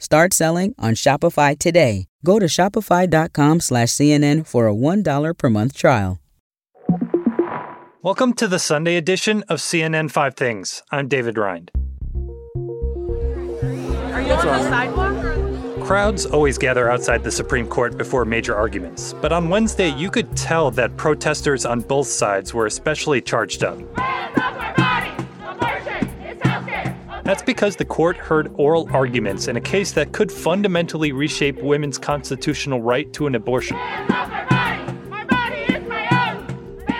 Start selling on Shopify today. Go to shopify.com slash CNN for a $1 per month trial. Welcome to the Sunday edition of CNN 5 Things. I'm David Rind. Are you on the sidewalk? Crowds always gather outside the Supreme Court before major arguments, but on Wednesday you could tell that protesters on both sides were especially charged up. That's because the court heard oral arguments in a case that could fundamentally reshape women's constitutional right to an abortion.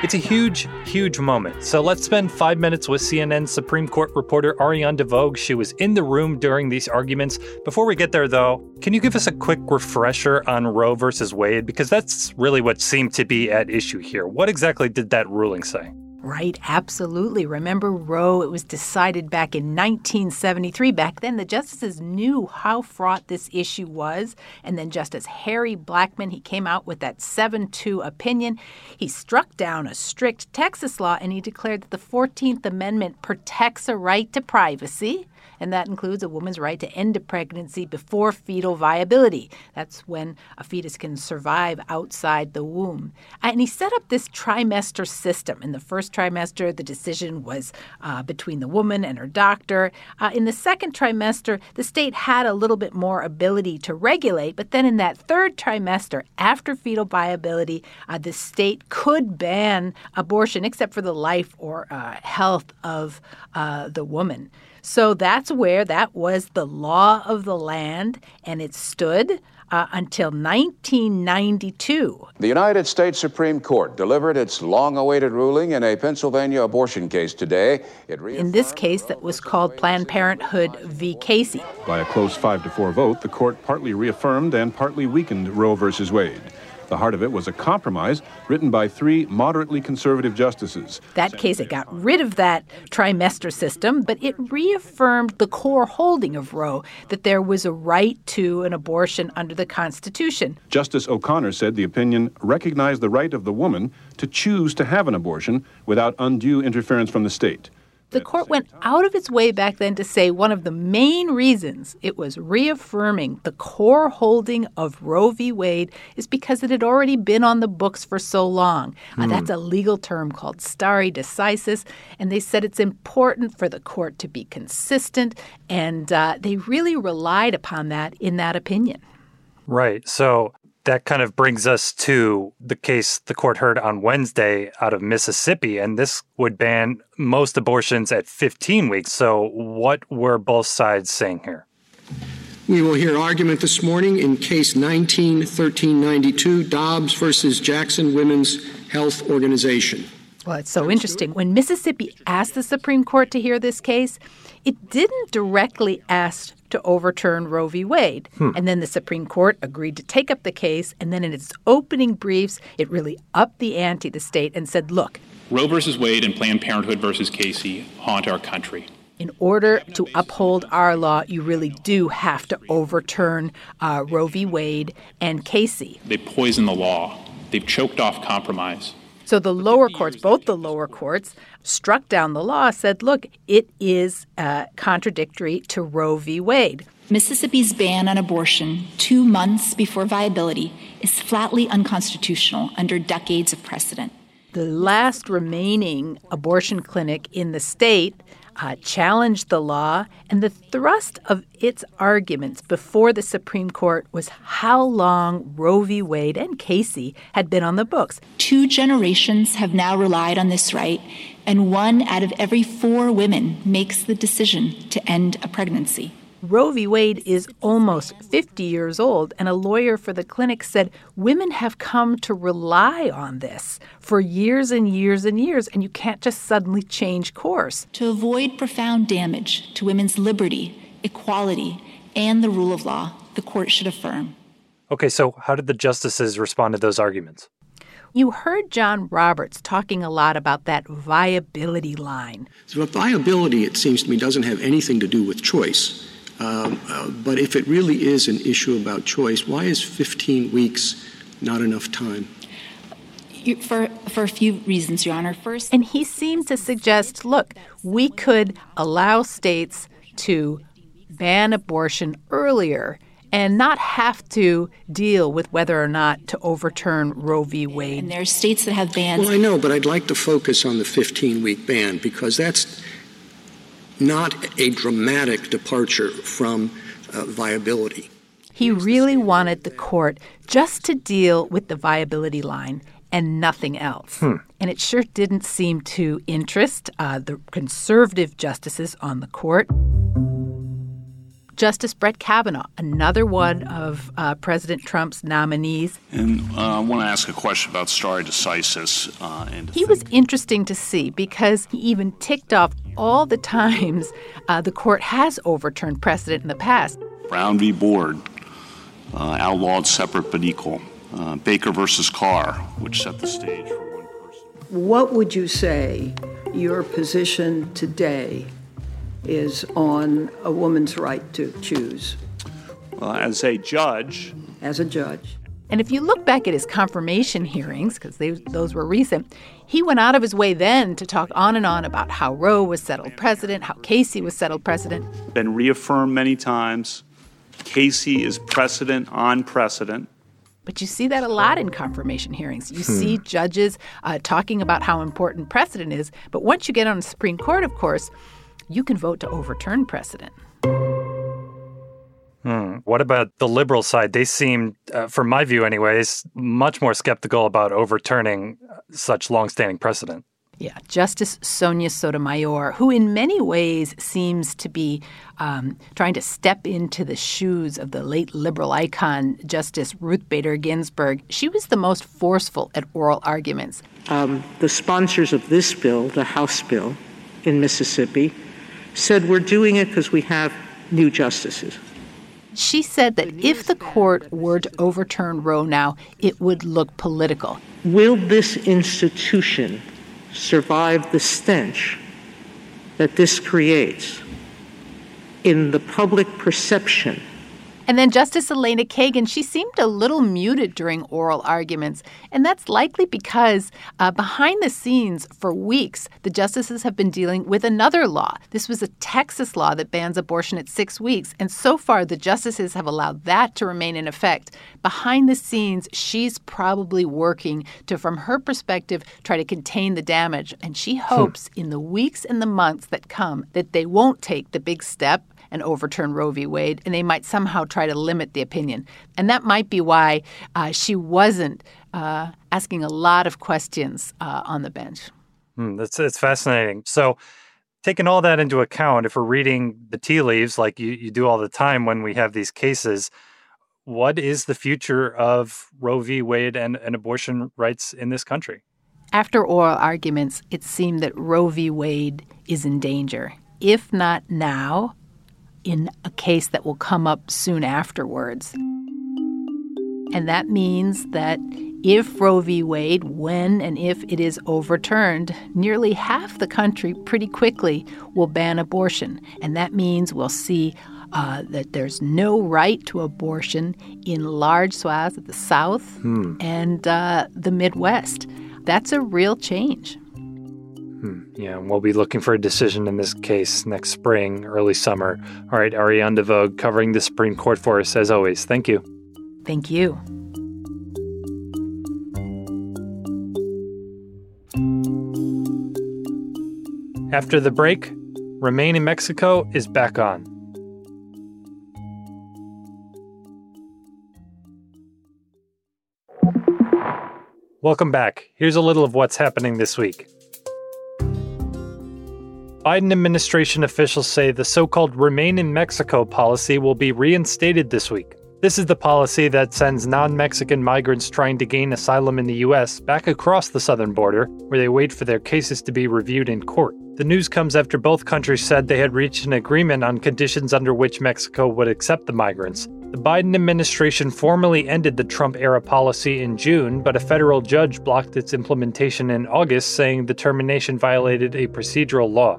It's a huge, huge moment. So let's spend five minutes with CNN Supreme Court reporter Ariane de Vogue. She was in the room during these arguments. Before we get there, though, can you give us a quick refresher on Roe versus Wade? Because that's really what seemed to be at issue here. What exactly did that ruling say? Right, absolutely. Remember Roe? It was decided back in 1973. Back then, the justices knew how fraught this issue was. And then Justice Harry Blackmun, he came out with that 7 2 opinion. He struck down a strict Texas law and he declared that the 14th Amendment protects a right to privacy and that includes a woman's right to end a pregnancy before fetal viability. That's when a fetus can survive outside the womb. And he set up this trimester system. In the first trimester, the decision was uh, between the woman and her doctor. Uh, in the second trimester, the state had a little bit more ability to regulate, but then in that third trimester, after fetal viability, uh, the state could ban abortion except for the life or uh, health of uh, the woman. So that's where that was the law of the land, and it stood. Uh, until 1992. The United States Supreme Court delivered its long awaited ruling in a Pennsylvania abortion case today. in this case, that was called Planned Parenthood v. Casey. By a close 5 to 4 vote, the court partly reaffirmed and partly weakened Roe v. Wade. The heart of it was a compromise written by three moderately conservative justices. That case, it got rid of that trimester system, but it reaffirmed the core holding of Roe that there was a right to an abortion under the Constitution. Justice O'Connor said the opinion recognized the right of the woman to choose to have an abortion without undue interference from the state. The court went out of its way back then to say one of the main reasons it was reaffirming the core holding of Roe v. Wade is because it had already been on the books for so long. Uh, hmm. that's a legal term called stare decisis. And they said it's important for the court to be consistent. And uh, they really relied upon that in that opinion. Right. So that kind of brings us to the case the court heard on Wednesday out of Mississippi, and this would ban most abortions at 15 weeks. So, what were both sides saying here? We will hear argument this morning in case 19 1392, Dobbs versus Jackson Women's Health Organization. Well, it's so interesting. When Mississippi asked the Supreme Court to hear this case, it didn't directly ask to overturn Roe v. Wade. Hmm. And then the Supreme Court agreed to take up the case. And then in its opening briefs, it really upped the ante the state and said, look, Roe versus Wade and Planned Parenthood versus Casey haunt our country. In order to uphold our law, you really do have to overturn uh, Roe v. Wade and Casey. They poison the law. They've choked off compromise. So the lower courts, both the lower courts, struck down the law, said, look, it is uh, contradictory to Roe v. Wade. Mississippi's ban on abortion two months before viability is flatly unconstitutional under decades of precedent. The last remaining abortion clinic in the state uh, challenged the law, and the thrust of its arguments before the Supreme Court was how long Roe v. Wade and Casey had been on the books. Two generations have now relied on this right, and one out of every four women makes the decision to end a pregnancy. Roe v. Wade is almost 50 years old, and a lawyer for the clinic said women have come to rely on this for years and years and years, and you can't just suddenly change course. To avoid profound damage to women's liberty, equality, and the rule of law, the court should affirm. Okay, so how did the justices respond to those arguments? You heard John Roberts talking a lot about that viability line. So, viability, it seems to me, doesn't have anything to do with choice. Um, uh, but if it really is an issue about choice, why is 15 weeks not enough time? For, for a few reasons, Your Honor. First, and he seemed to suggest look, we could allow states to ban abortion earlier and not have to deal with whether or not to overturn Roe v. Wade. And there are states that have bans. Well, I know, but I'd like to focus on the 15 week ban because that's not a dramatic departure from uh, viability. He really wanted the court just to deal with the viability line and nothing else. Hmm. And it sure didn't seem to interest uh, the conservative justices on the court. Justice Brett Kavanaugh, another one of uh, President Trump's nominees. And uh, I want to ask a question about stare decisis. Uh, and he was interesting to see because he even ticked off all the times uh, the court has overturned precedent in the past. Brown v. Board uh, outlawed separate but equal. Uh, Baker versus Carr, which set the stage for one person. What would you say your position today is on a woman's right to choose? Well, as a judge, as a judge. And if you look back at his confirmation hearings, because those were recent, he went out of his way then to talk on and on about how Roe was settled precedent, how Casey was settled precedent. Been reaffirmed many times. Casey is precedent on precedent. But you see that a lot in confirmation hearings. You hmm. see judges uh, talking about how important precedent is. But once you get on the Supreme Court, of course, you can vote to overturn precedent. Hmm. What about the liberal side? They seem, uh, from my view, anyways, much more skeptical about overturning uh, such longstanding precedent. Yeah, Justice Sonia Sotomayor, who in many ways seems to be um, trying to step into the shoes of the late liberal icon, Justice Ruth Bader Ginsburg, she was the most forceful at oral arguments. Um, the sponsors of this bill, the House bill in Mississippi, said we're doing it because we have new justices. She said that if the court were to overturn Roe now, it would look political. Will this institution survive the stench that this creates in the public perception and then Justice Elena Kagan, she seemed a little muted during oral arguments. And that's likely because uh, behind the scenes for weeks, the justices have been dealing with another law. This was a Texas law that bans abortion at six weeks. And so far, the justices have allowed that to remain in effect. Behind the scenes, she's probably working to, from her perspective, try to contain the damage. And she hmm. hopes in the weeks and the months that come that they won't take the big step and overturn Roe v. Wade, and they might somehow try to limit the opinion. And that might be why uh, she wasn't uh, asking a lot of questions uh, on the bench. Mm, that's it's fascinating. So, taking all that into account, if we're reading the tea leaves like you, you do all the time when we have these cases, what is the future of Roe v. Wade and, and abortion rights in this country? After oral arguments, it seemed that Roe v. Wade is in danger. If not now, in a case that will come up soon afterwards. And that means that if Roe v. Wade, when and if it is overturned, nearly half the country pretty quickly will ban abortion. And that means we'll see uh, that there's no right to abortion in large swaths of the South hmm. and uh, the Midwest. That's a real change. Hmm. Yeah, we'll be looking for a decision in this case next spring, early summer. All right, Ariane de Vogue covering the Supreme Court for us as always. Thank you. Thank you. After the break, Remain in Mexico is back on. Welcome back. Here's a little of what's happening this week. Biden administration officials say the so called Remain in Mexico policy will be reinstated this week. This is the policy that sends non Mexican migrants trying to gain asylum in the U.S. back across the southern border, where they wait for their cases to be reviewed in court. The news comes after both countries said they had reached an agreement on conditions under which Mexico would accept the migrants. The Biden administration formally ended the Trump era policy in June, but a federal judge blocked its implementation in August, saying the termination violated a procedural law.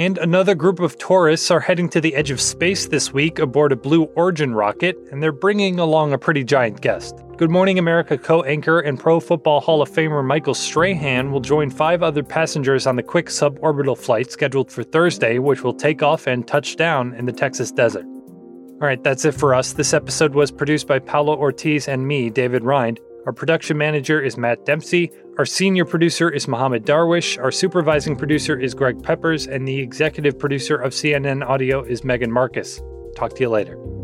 And another group of tourists are heading to the edge of space this week aboard a Blue Origin rocket, and they're bringing along a pretty giant guest. Good Morning America co anchor and Pro Football Hall of Famer Michael Strahan will join five other passengers on the quick suborbital flight scheduled for Thursday, which will take off and touch down in the Texas desert. All right, that's it for us. This episode was produced by Paulo Ortiz and me, David Rind. Our production manager is Matt Dempsey. Our senior producer is Mohammed Darwish. Our supervising producer is Greg Peppers. And the executive producer of CNN Audio is Megan Marcus. Talk to you later.